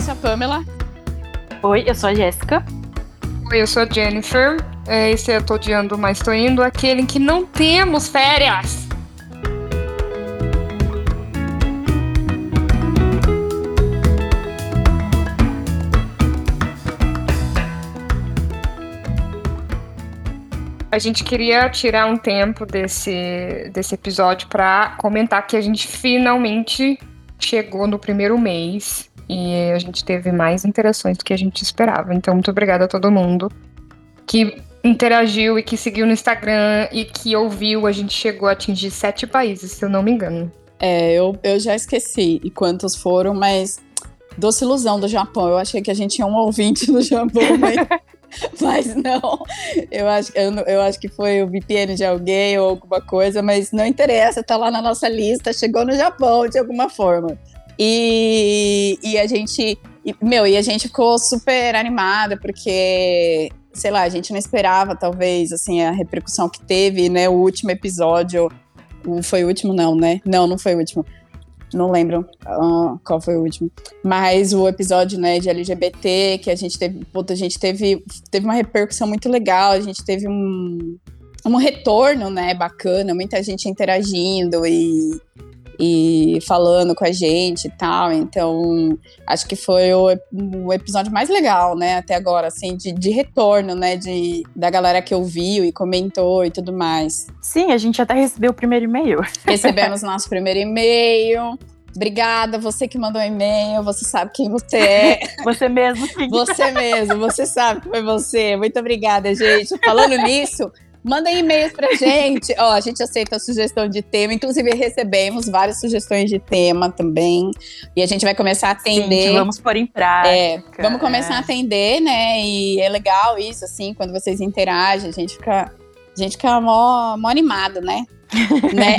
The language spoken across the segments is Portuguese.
eu sou a Pamela. Oi, eu sou a Jéssica. Oi, eu sou a Jennifer. É, esse é Eu Tô Odiando, Mas Tô Indo, aquele em que não temos férias. A gente queria tirar um tempo desse, desse episódio para comentar que a gente finalmente chegou no primeiro mês e a gente teve mais interações do que a gente esperava. Então, muito obrigada a todo mundo que interagiu e que seguiu no Instagram e que ouviu. A gente chegou a atingir sete países, se eu não me engano. É, eu, eu já esqueci quantos foram, mas doce ilusão do Japão. Eu achei que a gente tinha um ouvinte no Japão, mas, mas não. Eu acho, eu, eu acho que foi o VPN de alguém ou alguma coisa, mas não interessa, tá lá na nossa lista, chegou no Japão de alguma forma. E, e a gente, meu, e a gente ficou super animada, porque, sei lá, a gente não esperava, talvez, assim, a repercussão que teve, né? O último episódio. O, foi o último, não, né? Não, não foi o último. Não lembro uh, qual foi o último. Mas o episódio, né, de LGBT, que a gente teve. Puta, a gente teve, teve uma repercussão muito legal, a gente teve um, um retorno, né, bacana, muita gente interagindo e e falando com a gente e tal. Então, acho que foi o, o episódio mais legal, né, até agora, assim, de, de, retorno, né, de, da galera que ouviu e comentou e tudo mais. Sim, a gente até recebeu o primeiro e-mail. Recebemos nosso primeiro e-mail. Obrigada, você que mandou e-mail, você sabe quem você é. Você mesmo. Você mesmo, você sabe que foi você. Muito obrigada, gente. Falando nisso, Mandem e-mails pra gente. Ó, a gente aceita a sugestão de tema. Inclusive, recebemos várias sugestões de tema também. E a gente vai começar a atender. Sim, vamos pôr em prática. É, vamos começar a atender, né? E é legal isso, assim, quando vocês interagem, a gente fica, a gente fica mó, mó animado, né? né?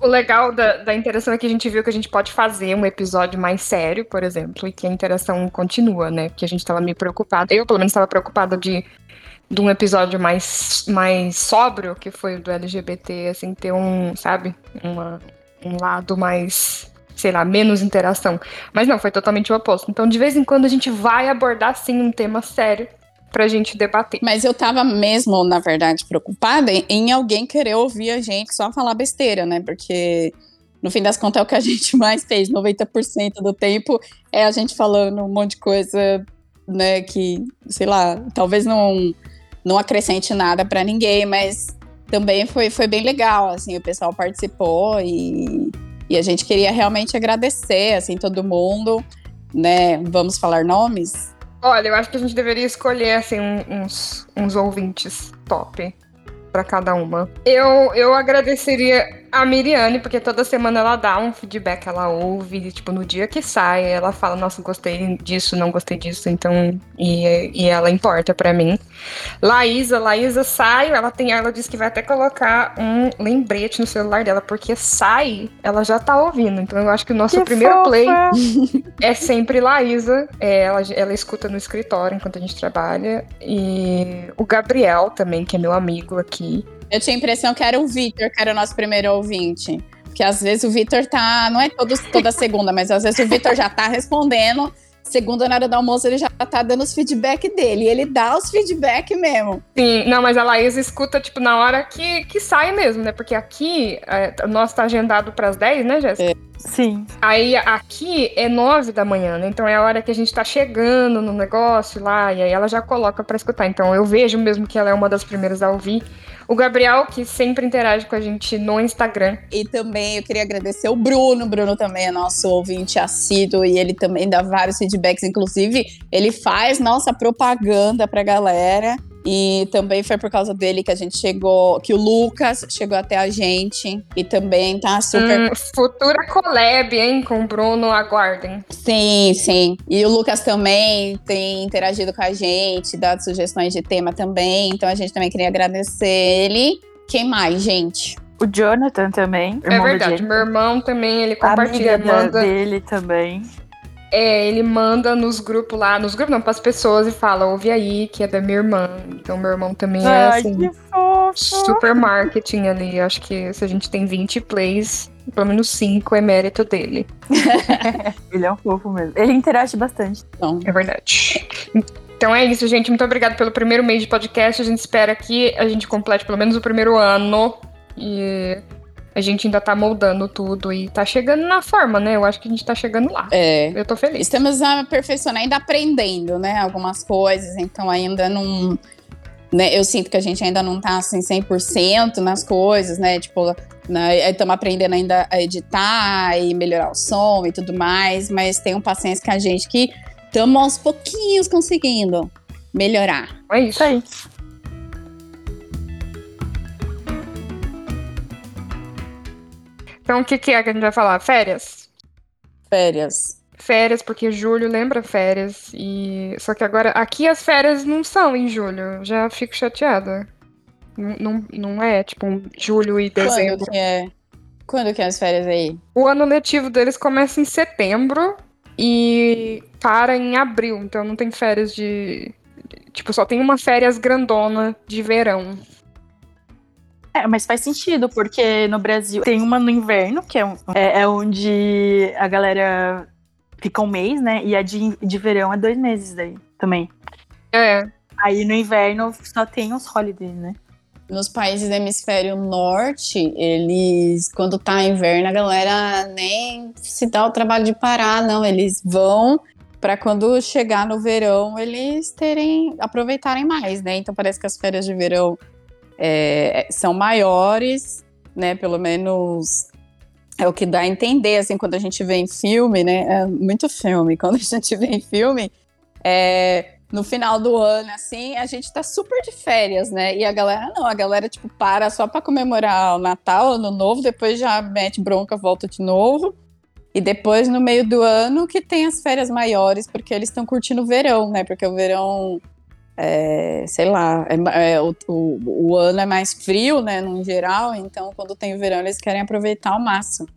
O legal da, da interação é que a gente viu que a gente pode fazer um episódio mais sério, por exemplo, e que a interação continua, né? Porque a gente tava meio preocupada. Eu, pelo menos, estava preocupada de de um episódio mais, mais sóbrio, que foi o do LGBT, assim, ter um, sabe, uma, um lado mais, sei lá, menos interação. Mas não, foi totalmente o oposto. Então, de vez em quando, a gente vai abordar, sim, um tema sério pra gente debater. Mas eu tava mesmo, na verdade, preocupada em alguém querer ouvir a gente só falar besteira, né? Porque no fim das contas é o que a gente mais fez, 90% do tempo é a gente falando um monte de coisa, né, que, sei lá, talvez não não acrescente nada para ninguém, mas também foi, foi bem legal, assim, o pessoal participou e, e a gente queria realmente agradecer, assim, todo mundo, né? Vamos falar nomes? Olha, eu acho que a gente deveria escolher, assim, uns, uns ouvintes top para cada uma. Eu, eu agradeceria a Miriane, porque toda semana ela dá um feedback, ela ouve, tipo, no dia que sai, ela fala, nossa, gostei disso, não gostei disso, então, e, e ela importa para mim. Laísa, Laísa sai, ela tem, ela disse que vai até colocar um lembrete no celular dela, porque sai, ela já tá ouvindo, então eu acho que o nosso que primeiro fofa. play é sempre Laísa, é, ela, ela escuta no escritório enquanto a gente trabalha, e o Gabriel também, que é meu amigo aqui, eu tinha a impressão que era o Vitor, que era o nosso primeiro ouvinte. Porque às vezes o Vitor tá. Não é todos, toda segunda, mas às vezes o Vitor já tá respondendo. Segunda, na hora do almoço, ele já tá dando os feedback dele. E ele dá os feedback mesmo. Sim, não, mas a Laís escuta, tipo, na hora que, que sai mesmo, né? Porque aqui, é, o nosso tá agendado pras 10, né, Jéssica? É. Sim. Aí aqui é 9 da manhã, né? Então é a hora que a gente tá chegando no negócio lá, e aí ela já coloca pra escutar. Então eu vejo mesmo que ela é uma das primeiras a ouvir. O Gabriel, que sempre interage com a gente no Instagram. E também eu queria agradecer o Bruno. O Bruno também é nosso ouvinte assíduo e ele também dá vários feedbacks. Inclusive, ele faz nossa propaganda pra galera. E também foi por causa dele que a gente chegou, que o Lucas chegou até a gente e também tá super. Hum, futura collab, hein, com o Bruno, aguardem. Sim, sim. E o Lucas também tem interagido com a gente, dado sugestões de tema também. Então a gente também queria agradecer ele. Quem mais, gente? O Jonathan também. É verdade, meu irmão também, ele compartilha, Amiga manda. dele também. É, ele manda nos grupos lá, nos grupos não, pras pessoas e fala, ouve aí, que é da minha irmã. Então meu irmão também é Ai, assim, que fofo. super marketing ali. Acho que se a gente tem 20 plays, pelo menos 5 é mérito dele. Ele é um fofo mesmo. Ele interage bastante. Então, É verdade. Então é isso, gente. Muito obrigada pelo primeiro mês de podcast. A gente espera que a gente complete pelo menos o primeiro ano. E a gente ainda tá moldando tudo e tá chegando na forma, né? Eu acho que a gente tá chegando lá. é, Eu tô feliz. Estamos aperfeiçoando, ainda aprendendo, né? Algumas coisas, então ainda não. Né, eu sinto que a gente ainda não tá assim 100% nas coisas, né? Tipo, estamos aprendendo ainda a editar e melhorar o som e tudo mais, mas tenham paciência com a gente que estamos aos pouquinhos conseguindo melhorar. É isso. Isso aí. Então o que, que é que a gente vai falar? Férias. Férias. Férias, porque julho lembra férias. E só que agora aqui as férias não são em julho. Já fico chateada. Não, não, não é tipo julho e dezembro. Quando que é? Quando que é as férias aí? O ano letivo deles começa em setembro e para em abril. Então não tem férias de. Tipo, só tem uma férias grandona de verão. É, mas faz sentido, porque no Brasil tem uma no inverno, que é, um- é, é onde a galera fica um mês, né? E a de, de verão é dois meses daí também. É. Aí no inverno só tem os holidays, né? Nos países do hemisfério norte, eles, quando tá inverno, a galera nem se dá o trabalho de parar, não. Eles vão para quando chegar no verão, eles terem, aproveitarem mais, né? Então parece que as férias de verão é, são maiores, né? Pelo menos é o que dá a entender, assim, quando a gente vê em filme, né? É muito filme. Quando a gente vê em filme, é, no final do ano, assim, a gente tá super de férias, né? E a galera não, a galera, tipo, para só pra comemorar o Natal, Ano Novo, depois já mete bronca, volta de novo. E depois, no meio do ano, que tem as férias maiores, porque eles estão curtindo o verão, né? Porque o verão, é, sei lá, é é, o, o, o ano é mais frio, né, no geral, então quando tem o verão, eles querem aproveitar ao máximo.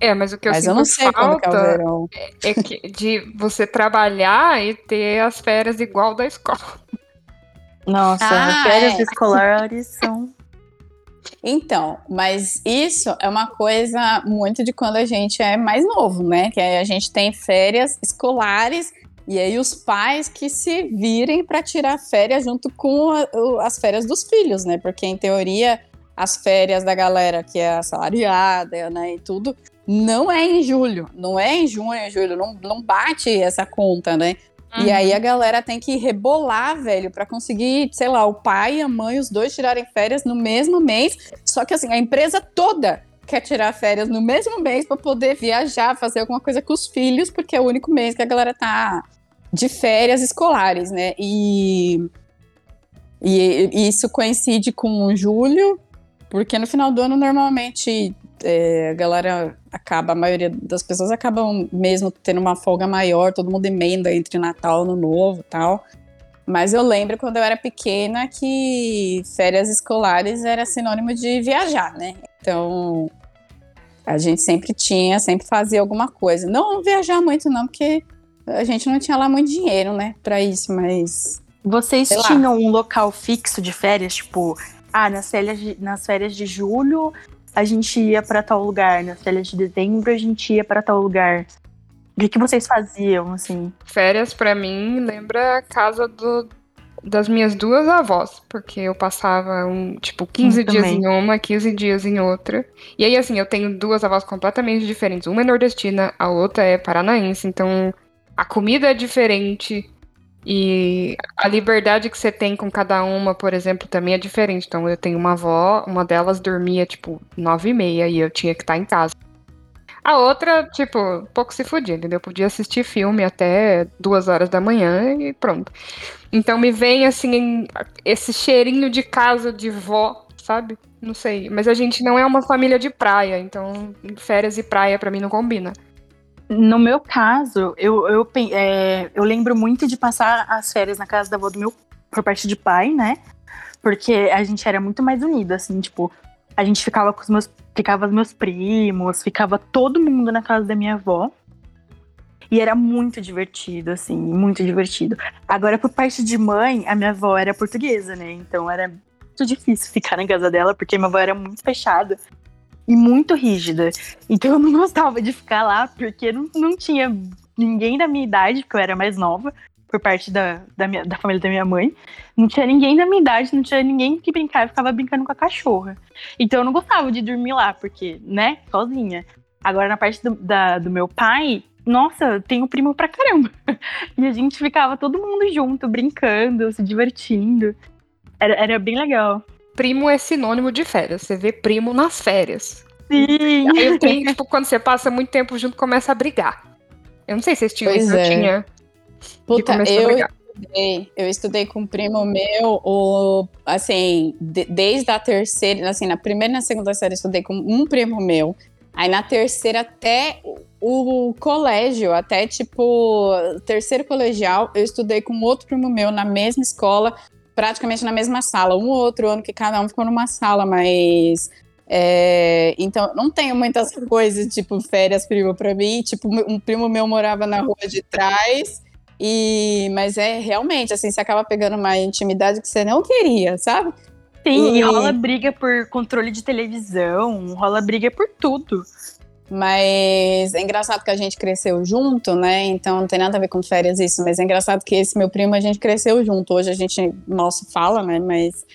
É, mas o que eu Mas sinto eu não sei quando que é o falta verão. é que de você trabalhar e ter as férias igual da escola. Nossa, Ah, as férias é. escolares são. Então, mas isso é uma coisa muito de quando a gente é mais novo, né? Que aí a gente tem férias escolares e aí os pais que se virem para tirar férias junto com a- as férias dos filhos, né? Porque em teoria as férias da galera que é assalariada, né, e tudo, não é em julho, não é em junho, em julho, não, não bate essa conta, né? E aí a galera tem que rebolar, velho, pra conseguir, sei lá, o pai e a mãe, os dois tirarem férias no mesmo mês. Só que assim, a empresa toda quer tirar férias no mesmo mês pra poder viajar, fazer alguma coisa com os filhos, porque é o único mês que a galera tá de férias escolares, né? E, e, e isso coincide com julho, porque no final do ano normalmente é, a galera acaba, a maioria das pessoas acabam mesmo tendo uma folga maior, todo mundo emenda entre Natal e Ano Novo tal. Mas eu lembro quando eu era pequena que férias escolares era sinônimo de viajar, né? Então a gente sempre tinha, sempre fazia alguma coisa. Não viajar muito, não, porque a gente não tinha lá muito dinheiro, né, pra isso, mas. Vocês Sei lá. tinham um local fixo de férias, tipo, ah, nas férias de, nas férias de julho a gente ia pra tal lugar, nas férias de dezembro a gente ia pra tal lugar. O que, que vocês faziam, assim? Férias, pra mim, lembra a casa do- das minhas duas avós, porque eu passava, um, tipo, 15 Eu dias também. em uma, 15 dias em outra. E aí, assim, eu tenho duas avós completamente diferentes. Uma é nordestina, a outra é paranaense, então a comida é diferente. E a liberdade que você tem com cada uma, por exemplo, também é diferente. Então, eu tenho uma avó, uma delas dormia, tipo, nove e meia e eu tinha que estar em casa. A outra, tipo, pouco se fudia, entendeu? Podia assistir filme até duas horas da manhã e pronto. Então me vem, assim, esse cheirinho de casa de vó, sabe? Não sei. Mas a gente não é uma família de praia, então férias e praia pra mim não combina. No meu caso, eu, eu, é, eu lembro muito de passar as férias na casa da avó do meu, por parte de pai, né? Porque a gente era muito mais unido, assim, tipo, a gente ficava com os meus, ficava os meus primos, ficava todo mundo na casa da minha avó. E era muito divertido, assim, muito divertido. Agora, por parte de mãe, a minha avó era portuguesa, né? Então era muito difícil ficar na casa dela, porque minha avó era muito fechada e muito rígida. Então eu não gostava de ficar lá, porque não, não tinha ninguém da minha idade, porque eu era mais nova, por parte da, da, minha, da família da minha mãe. Não tinha ninguém da minha idade, não tinha ninguém que brincava, eu ficava brincando com a cachorra. Então eu não gostava de dormir lá, porque, né, sozinha. Agora, na parte do, da, do meu pai, nossa, tenho primo pra caramba. E a gente ficava todo mundo junto, brincando, se divertindo. Era, era bem legal. Primo é sinônimo de férias. Você vê primo nas férias. Sim. Aí eu tenho, tipo, quando você passa muito tempo junto, começa a brigar. Eu não sei se vocês tinham Pois isso, eu é. tinha. de Puta, eu estudei, eu estudei com um primo meu, o, assim, de- desde a terceira, assim, na primeira e na segunda série eu estudei com um primo meu. Aí na terceira até o colégio, até tipo terceiro colegial, eu estudei com outro primo meu na mesma escola, praticamente na mesma sala. Um ou outro ano que cada um ficou numa sala, mas é, então, não tenho muitas coisas, tipo, férias primo pra mim. Tipo, um primo meu morava na rua de trás. E, mas é realmente assim, você acaba pegando uma intimidade que você não queria, sabe? Sim, e E- rola briga por controle de televisão, rola briga por tudo. Mas é engraçado que a gente cresceu junto, né? Então não tem nada a ver com férias isso, mas é engraçado que esse meu primo a gente cresceu junto. Hoje a gente mal se fala, né? Mas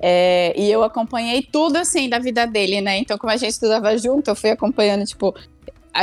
é, e eu acompanhei tudo assim da vida dele, né? Então como a gente estudava junto, eu fui acompanhando tipo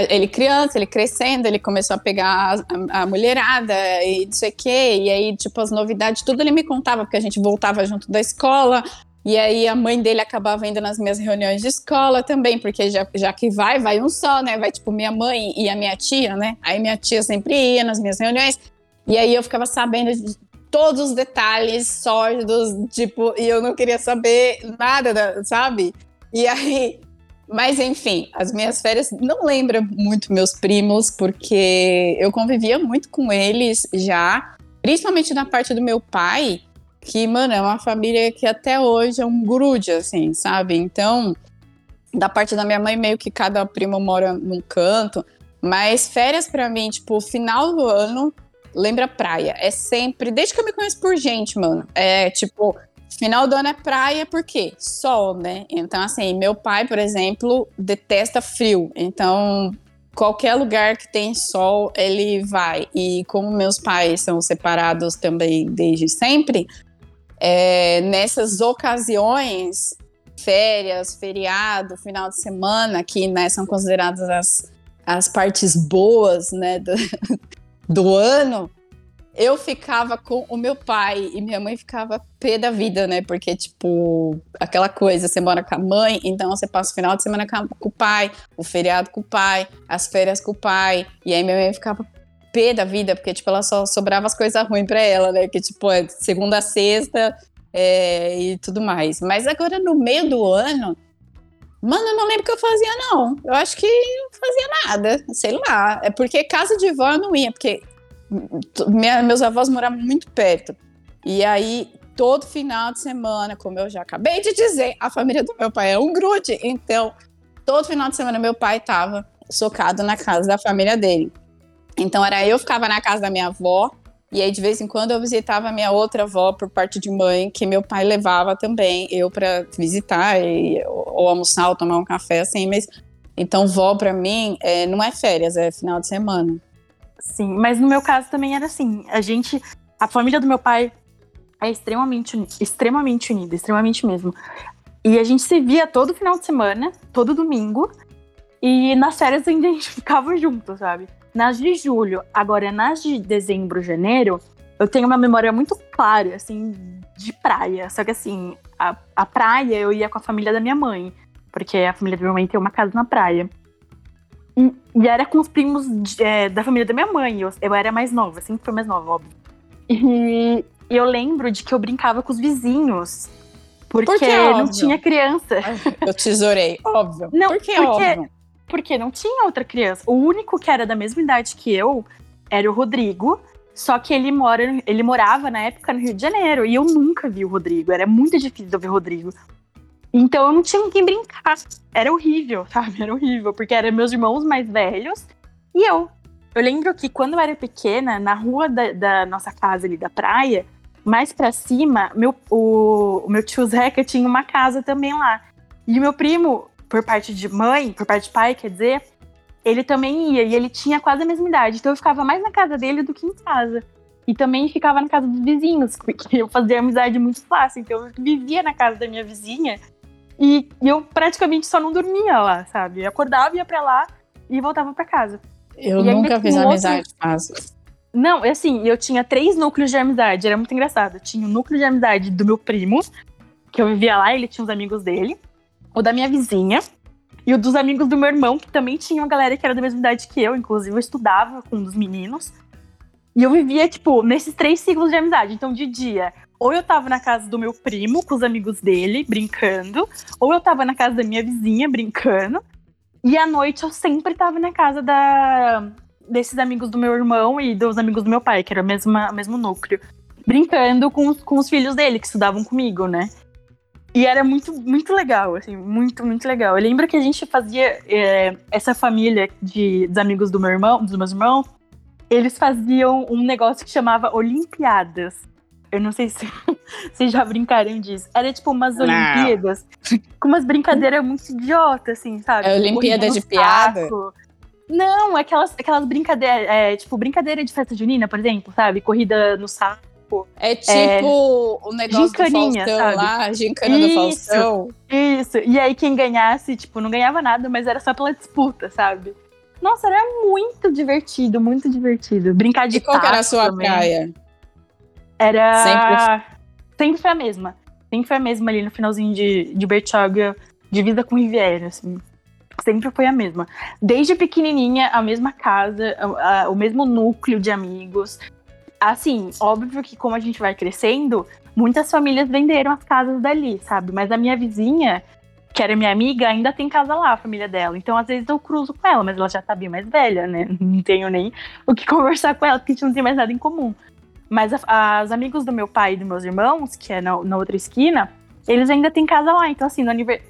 ele criança, ele crescendo, ele começou a pegar a, a mulherada e não sei o quê, e aí, tipo, as novidades, tudo ele me contava, porque a gente voltava junto da escola, e aí a mãe dele acabava indo nas minhas reuniões de escola também, porque já, já que vai, vai um só, né? Vai, tipo, minha mãe e a minha tia, né? Aí minha tia sempre ia nas minhas reuniões, e aí eu ficava sabendo de todos os detalhes sórdidos, tipo, e eu não queria saber nada, da- sabe? E aí, mas enfim, as minhas férias não lembram muito meus primos, porque eu convivia muito com eles já, principalmente na parte do meu pai, que, mano, é uma família que até hoje é um grude, assim, sabe? Então, da parte da minha mãe, meio que cada primo mora num canto, mas férias pra mim, tipo, final do ano, lembra praia. É sempre, desde que eu me conheço por gente, mano, é tipo, Final do ano é praia, por quê? Sol, né? Então, assim, meu pai, por exemplo, detesta frio. Então, qualquer lugar que tem sol, ele vai. E como meus pais são separados também desde sempre, é, nessas ocasiões, férias, feriado, final de semana, que né, são consideradas as, as partes boas né, do, do ano, eu ficava com o meu pai e minha mãe ficava pé da vida, né? Porque, tipo, aquela coisa, você mora com a mãe, então você passa o final de semana com, o pai, o feriado com o pai, as férias com o pai. E aí minha mãe ficava pé da vida, porque, tipo, ela só sobrava as coisas ruins pra ela, né? Que, tipo, é segunda a sexta é, e tudo mais. Mas agora, no meio do ano, mano, eu não lembro o que eu fazia, não. Eu acho que não fazia nada, sei lá. É porque casa de vó eu não ia, porque minha- meus avós moravam muito perto. E aí, todo final de semana, como eu já acabei de dizer, a família do meu pai é um grude. Então, todo final de semana, meu pai tava socado na casa da família dele. Então, era eu ficava na casa da minha avó. E aí, de vez em quando, eu visitava a minha outra avó por parte de mãe, que meu pai levava também eu para visitar, e, ou, almoçar, ou tomar um café, assim. Mas, então, vó, para mim, é, não é férias, é final de semana. Sim, mas no meu caso também era assim. A gente, a família do meu pai é extremamente, uni- extremamente unida, extremamente mesmo. E a gente se via todo final de semana, todo domingo. E nas férias ainda a gente ficava junto, sabe? Nas de julho, agora nas de dezembro, janeiro, eu tenho uma memória muito clara, assim, de praia. Só que assim, a, a praia eu ia com a família da minha mãe. Porque a família da minha mãe tem uma casa na praia. E, e era com os primos de- é, da família da minha mãe. Eu, eu era mais nova, sempre fui mais nova, óbvio. E eu lembro de que eu brincava com os vizinhos. Porque Por que não tinha criança. Eu tesourei, óbvio. Não, Por que porque- óbvio? Porque não tinha outra criança. O único que era da mesma idade que eu era o Rodrigo. Só que ele, mora, ele morava na época no Rio de Janeiro. E eu nunca vi o Rodrigo. Era muito difícil ver o Rodrigo. Então eu não tinha com quem brincar. Era horrível, sabe? Era horrível. Porque eram meus irmãos mais velhos e eu. Eu lembro que quando eu era pequena, na rua da, da nossa casa ali da praia, mais pra cima, meu, o, o meu tio Zeca tinha uma casa também lá. E o meu primo, por parte de mãe, por parte de pai, quer dizer, ele também ia. E ele tinha quase a mesma idade. Então eu ficava mais na casa dele do que em casa. E também ficava na casa dos vizinhos, porque eu fazia amizade muito fácil. Então eu vivia na casa da minha vizinha e, eu praticamente só não dormia lá, sabe? Eu acordava, ia pra lá e voltava pra casa. Eu E nunca fiz amizade fácil. Não, é assim, eu tinha três núcleos de amizade, era muito engraçado. Eu tinha o núcleo de amizade do meu primo, que eu vivia lá, ele tinha os amigos dele. O da minha vizinha. E o dos amigos do meu irmão, que também tinha uma galera que era da mesma idade que eu. Inclusive, eu estudava com um dos meninos. E eu vivia, tipo, nesses três ciclos de amizade. Então, de dia, ou eu tava na casa do meu primo, com os amigos dele, brincando. Ou eu tava na casa da minha vizinha, brincando. E à noite, eu sempre tava na casa da, desses amigos do meu irmão e dos amigos do meu pai, que era o mesmo, mesmo núcleo. Brincando com com os filhos dele, que estudavam comigo, né? E era muito, muito legal, assim, muito, muito legal. Eu lembro que a gente fazia é, essa família de, dos amigos do meu irmão, dos meus irmãos, eles faziam um negócio que chamava Olimpiadas. Eu não sei se vocês já brincaram disso. Era tipo umas Não. Olimpíadas com umas brincadeiras muito idiotas, assim, sabe? É Olimpíada Corrida de piada? saco. Não, aquelas, aquelas brincadeiras, é, tipo, brincadeira de festa junina, por exemplo, sabe? Corrida no saco. É tipo o negócio do Faustão sabe? lá, gincana do Isso. Faustão. Isso. E aí quem ganhasse, tipo, não ganhava nada, mas era só pela disputa, sabe? Nossa, era muito divertido, muito divertido. Brincar de E qual era a sua também. praia? Era. Sempre... foi a mesma. Sempre foi a mesma ali no finalzinho de, de Bertioga, divisa com Riviera, assim. Sempre foi a mesma. Desde pequenininha, a mesma casa, a- a- o mesmo núcleo de amigos. Assim, óbvio que como a gente vai crescendo, muitas famílias venderam as casas dali, sabe? Mas a minha vizinha, que era minha amiga, ainda tem casa lá, a família dela. Então, às vezes, eu cruzo com ela, mas ela já tá bem mais velha, né? Não tenho nem o que conversar com ela, porque a gente não tem mais nada em comum. Mas as amigos do meu pai e dos meus irmãos, que é na, na outra esquina, eles ainda têm casa lá. Então, assim,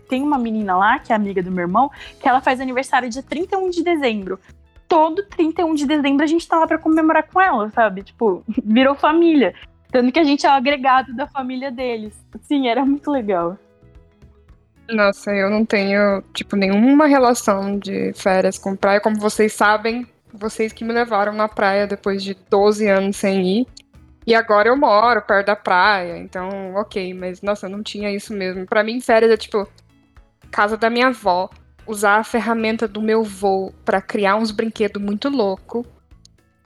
tem uma menina lá, que é amiga do meu irmão, que ela faz aniversário dia 31 de dezembro. Todo 31 de dezembro a gente tá lá pra comemorar com ela, sabe? Tipo, virou família. Tanto que a gente é o agregado da família deles. Sim, era muito legal. Nossa, eu não tenho, tipo, nenhuma relação de férias com praia. Como vocês sabem, vocês que me levaram na praia depois de 12 anos sem ir. E agora eu moro perto da praia, então, ok, mas nossa, eu não tinha isso mesmo. Pra mim, férias é tipo casa da minha avó, usar a ferramenta do meu vô pra criar uns brinquedos muito louco,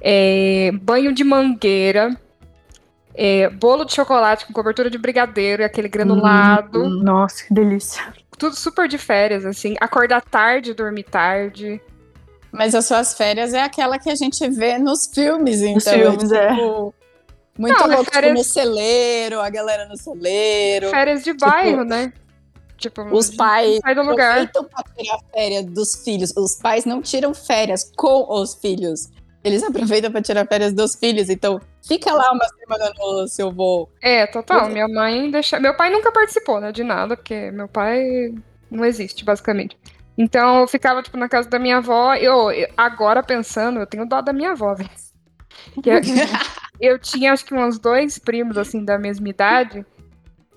é, banho de mangueira, é, bolo de chocolate com cobertura de brigadeiro, e aquele granulado, Hum, Nossa, que delícia. tudo super de férias, assim, acordar tarde, dormir tarde. Mas as suas férias é aquela que a gente vê nos filmes, então. filmes, é, é. tipo, Muito Não, mas louco, férias- tipo, no celeiro, a galera no celeiro. Férias de bairro, né? Tipo, Os pais sai do lugar. aproveitam pra tirar férias dos filhos. Os pais não tiram férias com os filhos. Eles aproveitam pra tirar férias dos filhos. Então, fica lá uma semana no seu voo. É, total. É. Minha mãe deixa. Meu pai nunca participou, né, de nada, porque meu pai não existe, basicamente. Então eu ficava, tipo, na casa da minha avó. Eu, agora pensando, eu tenho dó da minha avó, velho. Eu, eu tinha acho que uns dois primos, assim, da mesma idade.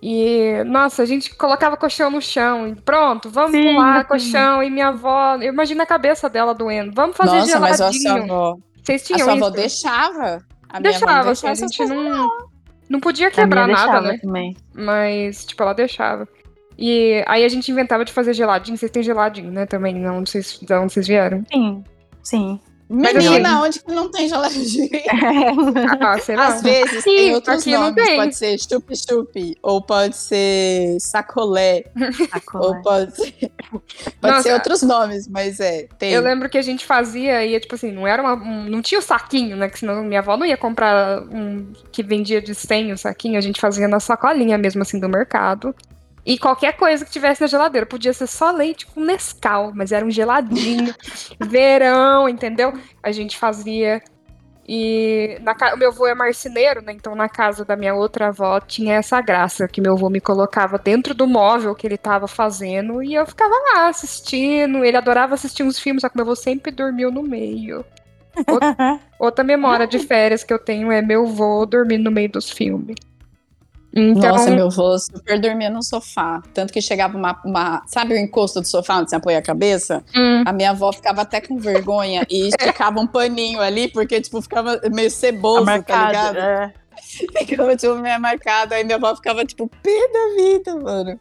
E, nossa, a gente colocava colchão no chão e pronto, vamos Sim, pular sim. colchão. E minha avó, eu imagino a cabeça dela doendo. Vamos fazer Nossa, mas a geladinho. sua avó, Vocês a tinham sua isso? avó deixava. A minha avó Deixava, não assim, deixava a gente não, não podia A quebrar nada, né? também. Mas, tipo, ela deixava. E aí a gente inventava de fazer geladinho. Vocês têm geladinho, né? Também, não sei se- de onde vocês vieram. Sim, sim. Menina, onde que não tem geladinho? Ah, sei lá. Às vezes Sim, tem outros nomes. tem. Pode ser chup-chup, ou pode ser sacolé, ou pode ser, pode Nossa. ser outros nomes, mas é, tem. Eu lembro que a gente fazia e, tipo assim, não era uma. um- não tinha o saquinho, né? Que senão minha avó não ia comprar um que vendia de 100 o saquinho. A gente fazia na sacolinha mesmo, assim, do mercado. E qualquer coisa que tivesse na geladeira. Podia ser só leite com Nescau, mas era um geladinho. verão, entendeu? A gente fazia. E na ca... o meu avô é marceneiro, né? Então na casa da minha outra avó tinha essa graça que meu avô me colocava dentro do móvel que ele tava fazendo e eu ficava lá assistindo. Ele adorava assistir uns filmes, só que meu avô sempre dormiu no meio. Outra memória de férias que eu tenho é meu vô dormindo no meio dos filmes. Então, Nossa, meu avô super dormia no sofá. Tanto que chegava uma, uma- Sabe o encosto do sofá onde você apoia a cabeça? hum, A minha avó ficava até com vergonha e esticava um paninho ali, porque, tipo, ficava meio ceboso, tá ligado? é. Ficava, tipo, meio marcado. Aí minha avó ficava, tipo, pé da vida, mano.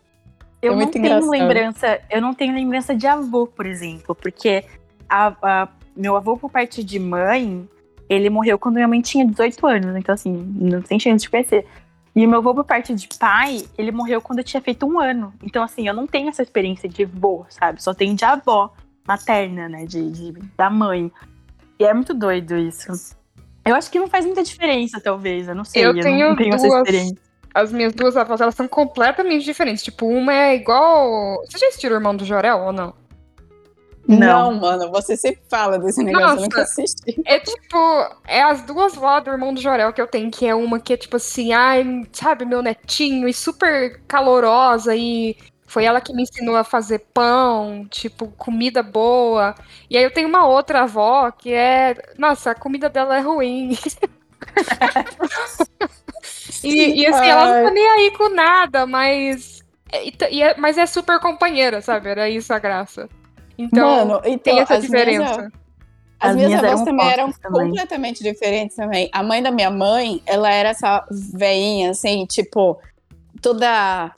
Eu É não tenho engraçado. lembrança, eu não tenho lembrança de avô, por exemplo, porque a- a- meu avô, por parte de mãe, ele morreu quando minha mãe tinha 18 anos, então assim, não tem chance de conhecer. E o meu avô, por parte de pai, ele morreu quando eu tinha feito um ano. Então, assim, eu não tenho essa experiência de vô, sabe? Só tenho de avó materna, né? De, de- da mãe. E é muito doido isso. Eu acho que não faz muita diferença, talvez. Eu não sei. Eu Eu, tenho não tenho essa duas- experiência. as minhas duas avós, elas são completamente diferentes. Tipo, uma é igual. Você já assistiu o Irmão do Jorel ou não? Não. Não, mano, você sempre fala desse negócio, Nossa. eu nunca assisti. É tipo, é as duas vó do Irmão do Jorel que eu tenho, que é uma que é tipo assim, ai, sabe, meu netinho, e super calorosa, e foi ela que me ensinou a fazer pão, tipo, comida boa. E aí eu tenho uma outra avó que é, nossa, a comida dela é ruim. e, e, assim, ela não tá nem aí com nada, mas. e e é- mas é super companheira, sabe? Era isso a graça. Então, Mano, então, tem essa as minhas- diferença. As, As minhas minhas avós eram também eram também. completamente diferentes também. A mãe da minha mãe, ela era essa veinha, assim, tipo, toda.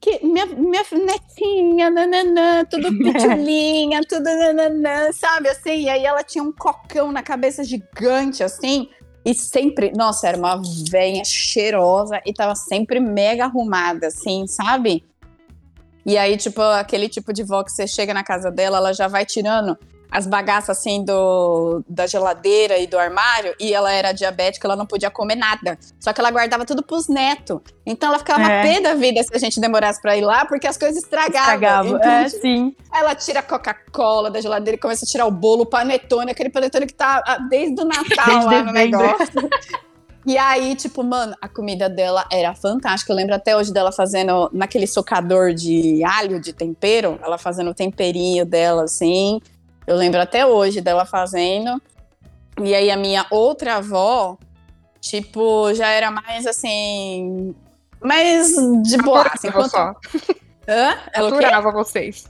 Que, minha, minha netinha, nananã, tudo pitulinha, tudo nananã, sabe assim? E aí ela tinha um cocão na cabeça gigante, assim, e sempre, nossa, era uma veinha cheirosa e tava sempre mega arrumada, assim, sabe? E aí, tipo, aquele tipo de vó que você chega na casa dela, ela já vai tirando as bagaças assim do, da geladeira e do armário, e ela era diabética, ela não podia comer nada. Só que ela guardava tudo pros netos. Então ela ficava É. pé da vida se a gente demorasse pra ir lá, porque as coisas estragavam. Estragava. Então, É, tipo, sim. ela tira a Coca-Cola da geladeira e começa a tirar o bolo, o panetone, aquele panetone que tá ah, desde o Natal Desde lá no negócio. E aí, tipo, mano, a comida dela era fantástica. Eu lembro até hoje dela fazendo naquele socador de alho, de tempero, ela fazendo o temperinho dela, assim. Eu lembro até hoje dela fazendo. E aí, a minha outra avó, tipo, já era mais assim. Mais de boa. Assim, enquanto- só. Hã? Ela? Aturava vocês.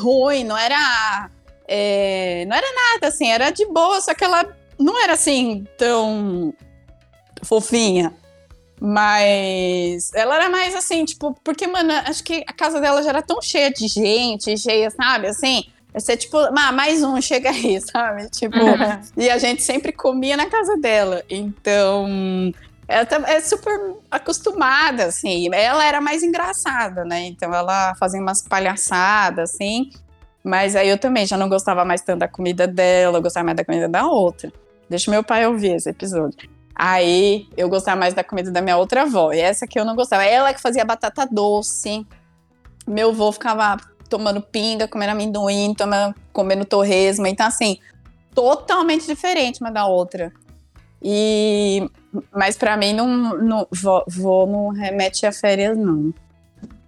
ruim, não era. é, não era nada assim, era de boa, só que ela não era assim tão fofinha. Mas ela era mais assim, tipo, porque, mano, acho que a casa dela já era tão cheia de gente, cheia, sabe, assim. Ser tipo, ah, mais um, chega aí, sabe? Tipo, e a gente sempre comia na casa dela. Então, ela tá- é super acostumada, assim. Ela era mais engraçada, né? Então, ela fazia umas palhaçadas, assim. Mas aí eu também já não gostava mais tanto da comida dela, eu gostava mais da comida da outra. Deixa meu pai ouvir esse episódio. Aí eu gostava mais da comida da minha outra avó. E essa que eu não gostava. Ela que fazia batata doce. Meu avô ficava tomando pinga, comendo amendoim, tomando, comendo torresma. Então, assim, totalmente diferente uma da outra. E mas pra mim não, não vó, vó não remete a férias não.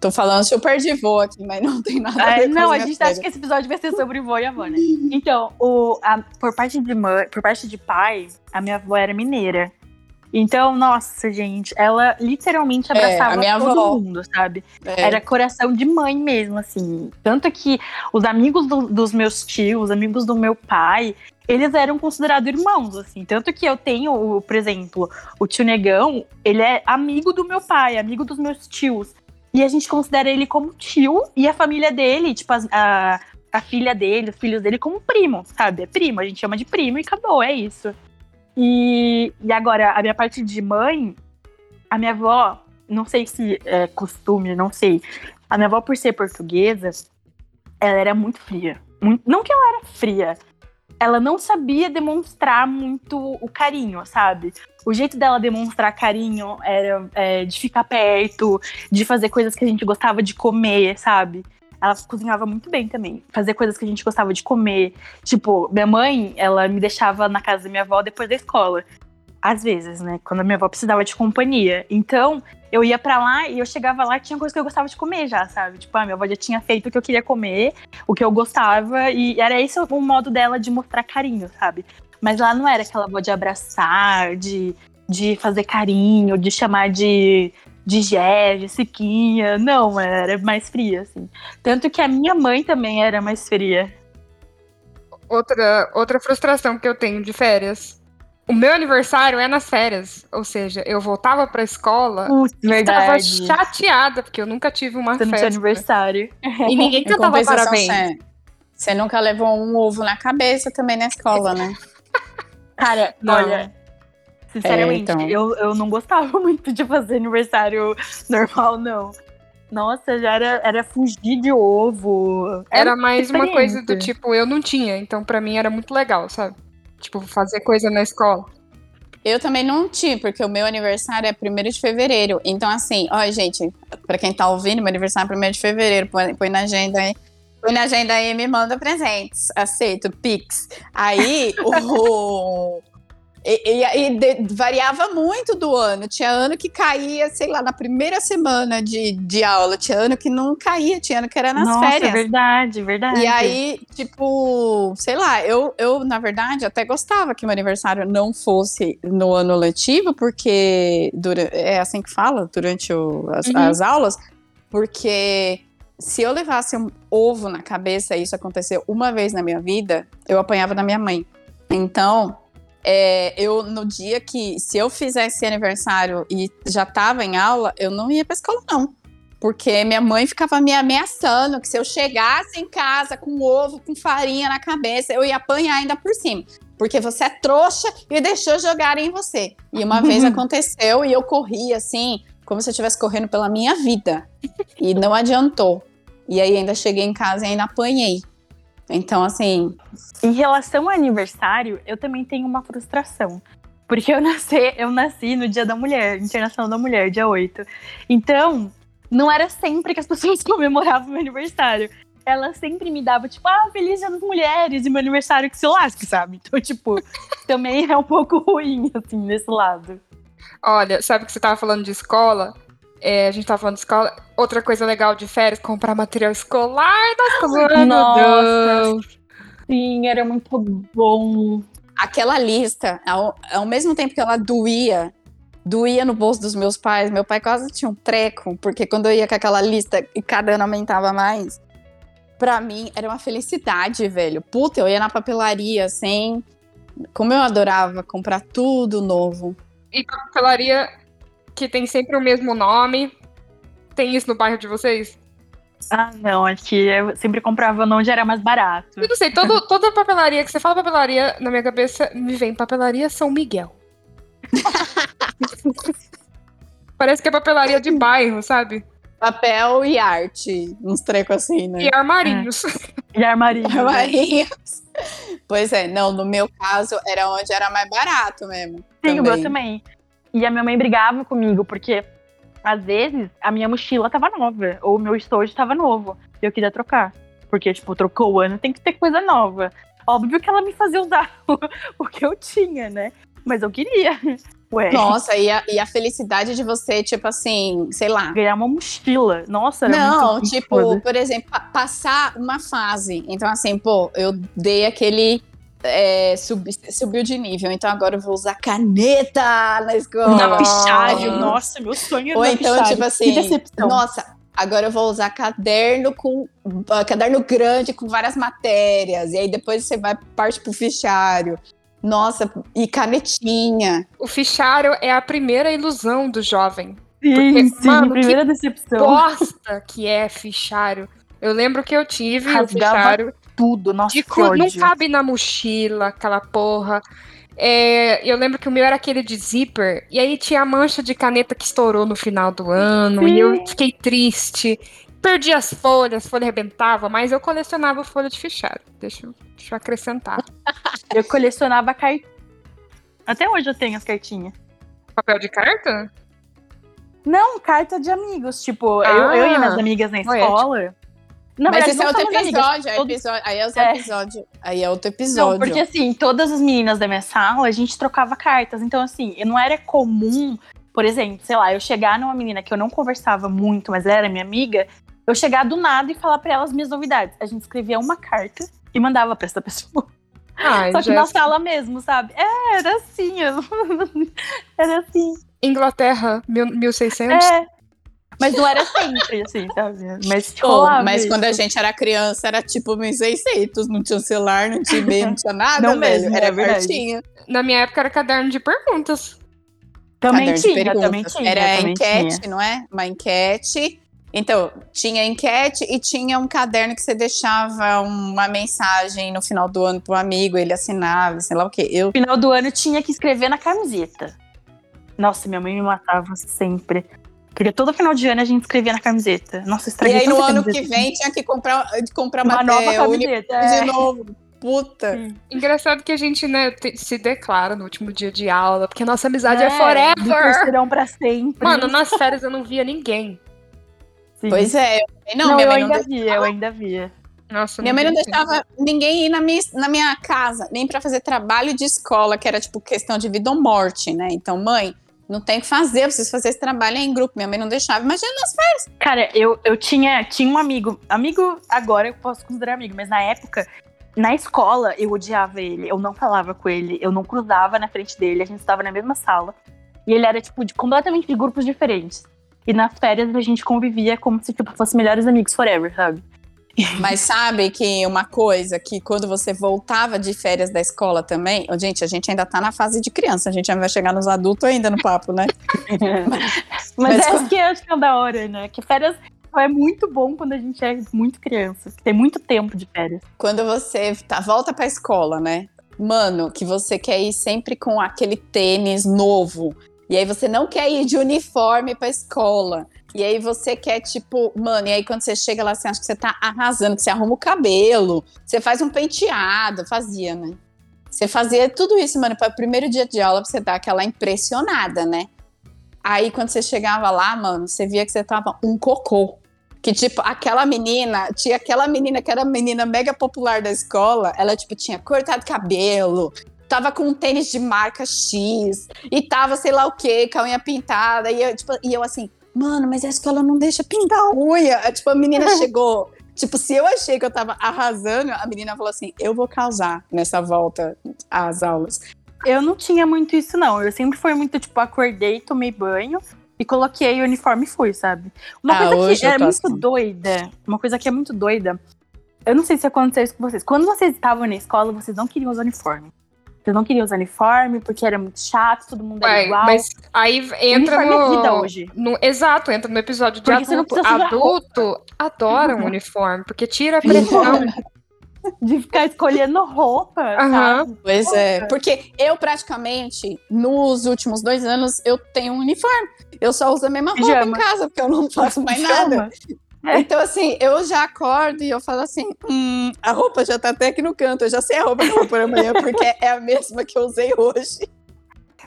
Tô falando super de vô aqui, mas não tem nada a É, ver com não, a gente acha férias. que esse episódio vai ser sobre vó e avó, né? Então, o, a- por, parte de mãe, por parte de pai, a minha avó era mineira. Então, nossa, gente, ela literalmente É, abraçava a minha todo avó. mundo, sabe? É, Era coração de mãe mesmo, assim. Tanto que os amigos do- dos meus tios, os amigos do meu pai, eles eram considerados irmãos, assim. Tanto que eu tenho, por exemplo, o tio Negão, ele é amigo do meu pai, amigo dos meus tios. E a gente considera ele como tio e a família dele, tipo, as- a, a filha dele, os filhos dele, como primo, sabe? É primo, a gente chama de primo e acabou, é isso. E, e agora, a minha parte de mãe, a minha avó, não sei se é costume, não sei. A minha avó, por ser portuguesa, ela era muito fria. Muito- não que ela era fria, ela não sabia demonstrar muito o carinho, sabe? O jeito dela demonstrar carinho era é, de ficar perto, de fazer coisas que a gente gostava de comer, sabe? Ela cozinhava muito bem também. Fazer coisas que a gente gostava de comer. Tipo, minha mãe, ela me deixava na casa da minha avó depois da escola. Às vezes, né? Quando a minha avó precisava de companhia. Então, eu ia para lá e eu chegava lá tinha coisa que eu gostava de comer já, sabe? Tipo, a minha avó já tinha feito o que eu queria comer, o que eu gostava, e era esse o modo dela de mostrar carinho, sabe? Mas lá não era aquela avó de abraçar, de, de fazer carinho, de chamar de, de Gé, de Siquinha. Não, era mais fria, assim. Tanto que a minha mãe também era mais fria. Outra, outra frustração que eu tenho de férias o meu aniversário é nas férias, ou seja, eu voltava pra escola Putz, e estava chateada, porque eu nunca tive uma Você não festa. aniversário. E ninguém cantava compensação, parabéns. Você, você nunca levou um ovo na cabeça também na escola, né? Cara, Não. olha. Sinceramente, É, então. eu, eu não gostava muito de fazer aniversário normal, não. Nossa, já era, era fugir de ovo. Era mais uma coisa do tipo, eu não tinha, então pra mim era muito legal, sabe? Tipo, fazer coisa na escola. Eu também não tive, porque o meu aniversário é 1 de fevereiro. Então, assim, ó, gente, pra quem tá ouvindo, meu aniversário é 1 de fevereiro. Põe, põe na agenda aí. Põe na agenda aí e me manda presentes. Aceito, Pix. Aí, o. E, e- e de- variava muito do ano. Tinha ano que caía, sei lá, na primeira semana de, de aula. Tinha ano que não caía, tinha ano que era nas Nossa, férias. verdade, verdade. E aí, tipo, sei lá, eu, eu, na verdade, até gostava que meu aniversário não fosse no ano letivo, porque dura, é assim que fala, durante o- as, Uhum. as aulas, porque se eu levasse um ovo na cabeça e isso aconteceu uma vez na minha vida, eu apanhava da minha mãe. Então, é, eu, no dia que, se eu fizesse aniversário e já tava em aula, eu não ia pra escola, não. Porque minha mãe ficava me ameaçando que se eu chegasse em casa com ovo, com farinha na cabeça, eu ia apanhar ainda por cima. Porque você é trouxa e deixou jogarem em você. E uma vez aconteceu e eu corri assim, como se eu estivesse correndo pela minha vida. E não adiantou. E aí ainda cheguei em casa e ainda apanhei. Então, assim, Em relação ao aniversário, eu também tenho uma frustração. Porque eu nasci, eu nasci no Dia da Mulher, Internacional da Mulher, dia 8. Então, não era sempre que as pessoas comemoravam meu aniversário. Ela sempre me dava, tipo, ah, feliz Dia das Mulheres e meu aniversário que se lasque, sabe? Então, tipo, também é um pouco ruim, assim, nesse lado. Olha, sabe que você tava falando de escola? É, a gente tava falando de escola. Outra coisa legal de férias, comprar material escolar. Nossa, Nossa. Deus. Sim, era muito bom. aquela lista, ao, ao mesmo tempo que ela doía, doía no bolso dos meus pais. Meu pai quase tinha um treco, porque quando eu ia com aquela lista e cada ano aumentava mais, pra mim era uma felicidade, velho. Puta, eu ia na papelaria assim. Como eu adorava comprar tudo novo. E papelaria que tem sempre o mesmo nome. Tem isso no bairro de vocês? Ah, não, aqui eu sempre comprava onde era mais barato. Eu não sei, todo, toda papelaria que você fala papelaria, na minha cabeça me vem papelaria São Miguel. Parece que é papelaria de bairro, sabe? Papel e arte, uns trecos assim, né? E armarinhos. E armarinho. né? Armarinhos. Pois é, não, no meu caso era onde era mais barato mesmo. Sim, o meu também. E a minha mãe brigava comigo, porque às vezes a minha mochila tava nova, ou o meu estojo tava novo, e eu queria trocar. Porque, tipo, trocou o ano, tem que ter coisa nova. Óbvio que ela me fazia usar o, o que eu tinha, né? Mas eu queria. Ué, Nossa, e a, e a felicidade de você, tipo assim, sei lá. ganhar uma mochila. Nossa, era Não, muito, tipo, por exemplo, pa- passar uma fase. Então, assim, pô, eu dei aquele. É, subi- subiu de nível, então agora eu vou usar caneta na escola. Na fichário, nossa, meu sonho era Ou então, fichário. tipo assim, Que decepção. nossa, agora eu vou usar caderno com ah, caderno grande com várias matérias. E aí depois você vai parte pro fichário. Nossa, e canetinha. O fichário é a primeira ilusão do jovem. Sim, porque, sim, mano, primeira decepção. Bosta que é fichário. Eu lembro que eu tive o Rasgava fichário. Tudo, nossa, De cru- não cabe na mochila, aquela porra. É, eu lembro que o meu era aquele de zíper, e aí tinha a mancha de caneta que estourou no final do ano, e eu fiquei triste. Perdi as folhas, folha arrebentava, mas eu colecionava folha de fichário. Deixa, eu- deixa eu acrescentar. Eu colecionava cartinha. Até hoje eu tenho as cartinhas. Papel de carta? Não, carta de amigos. Tipo, eu, Ah, eu e minhas amigas na poético. escola, Na Mas verdade, esse é outro episódio, é episódio. Aí é outro É. episódio. Aí é outro episódio. Não, porque assim, todas as meninas da minha sala, a gente trocava cartas. Então, assim, não era comum, por exemplo, sei lá, eu chegar numa menina que eu não conversava muito, mas ela era minha amiga, eu chegar do nada e falar pra ela as minhas novidades. A gente escrevia uma carta e mandava pra essa pessoa. Ai, Só que na sala mesmo, sabe? É, era assim, eu- era assim. Inglaterra, mil- 1600. É. Mas não era sempre, assim, sabe? Mas Pô, rolava mas isso. quando a gente era criança, era tipo 1600, não tinha celular, não tinha e-mail, não tinha nada, Não velho. mesmo, era é verdade. cartinha. Na minha época era caderno de perguntas. Também tinha, perguntas. também tinha. Era também enquete, tinha. não é? Uma enquete. Então, tinha enquete e tinha um caderno que você deixava uma mensagem no final do ano pro amigo, ele assinava, sei lá o quê. Eu No final do ano tinha que escrever na camiseta. Nossa, minha mãe me matava sempre. Porque todo final de ano a gente escrevia na camiseta. Nossa, E estraguei aí no ano que camiseta. vem tinha que comprar, comprar uma uma, nova é, camiseta. é. de novo. Puta. Engraçado que a gente, né, se declara no último dia de aula, porque nossa amizade é, Do forever. terceirão pra sempre. Mano, nas férias eu não via ninguém. Sim. Pois é, não, Não, minha eu mãe não ainda via, eu ainda via. Nossa, Minha mãe não deixava ninguém ir na minha, na minha casa, nem pra fazer trabalho de escola, que era tipo questão de vida ou morte, né? Então, mãe, não tem o que fazer, eu preciso fazer esse trabalho em grupo. Minha mãe não deixava. Imagina nas férias. Cara, eu, eu tinha, tinha um amigo. Amigo, agora eu posso considerar amigo, mas na época, na escola, eu odiava ele. Eu não falava com ele, eu não cruzava na frente dele, a gente estava na mesma sala. E ele era, tipo, de, completamente de grupos diferentes. E nas férias a gente convivia como se, tipo, fosse melhores amigos forever, sabe? Mas sabe que uma coisa que quando você voltava de férias da escola também, gente, a gente ainda tá na fase de criança, a gente ainda vai chegar nos adultos ainda no papo, né? Mas, Mas é qual- isso que eu acho que é da hora, né? Que férias é muito bom quando a gente é muito criança. Tem muito tempo de férias. Quando você tá, volta pra escola, né? Mano, que você quer ir sempre com aquele tênis novo. E aí você não quer ir de uniforme pra escola. E aí você quer, tipo, mano, e aí quando você chega lá, você acha que você tá arrasando, que você arruma o cabelo, você faz um penteado, fazia, né? Você fazia tudo isso, mano, para o primeiro dia de aula, pra você dar aquela impressionada, né? Aí quando você chegava lá, mano, você via que você tava um cocô. Que, tipo, aquela menina, tinha aquela menina que era a menina mega popular da escola, ela, tipo, tinha cortado cabelo, tava com um tênis de marca X, e tava, sei lá o quê, com a unha pintada, e eu, tipo, e eu assim, mano, mas a escola não deixa pintar a unha. Aí, Tipo, a menina chegou, tipo, se eu achei que eu tava arrasando, a menina falou assim, eu vou causar nessa volta às aulas. Eu não tinha muito isso, não. Eu sempre fui muito, tipo, acordei, tomei banho e coloquei o uniforme e fui, sabe? Uma Ah, coisa que é muito assim. doida, uma coisa que é muito doida. Eu não sei se aconteceu isso com vocês. Quando vocês estavam na escola, vocês não queriam usar uniforme. Vocês não queriam usar uniforme porque era muito chato, todo mundo era Ué, igual. mas aí entra Uniforme é vida no, hoje. no- Exato, entra no episódio de Porque adulto. Adulto adora um uniforme, porque tira a pressão. De ficar escolhendo roupa, Aham. sabe? Pois é, porque eu praticamente, nos últimos dois anos, eu tenho um uniforme. Eu só uso a mesma roupa Pijama. em casa, porque eu não faço mais nada. É. Então, assim, eu já acordo e eu falo assim: hum, a roupa já tá até aqui no canto, eu já sei a roupa que eu vou pôr amanhã, porque é a mesma que eu usei hoje.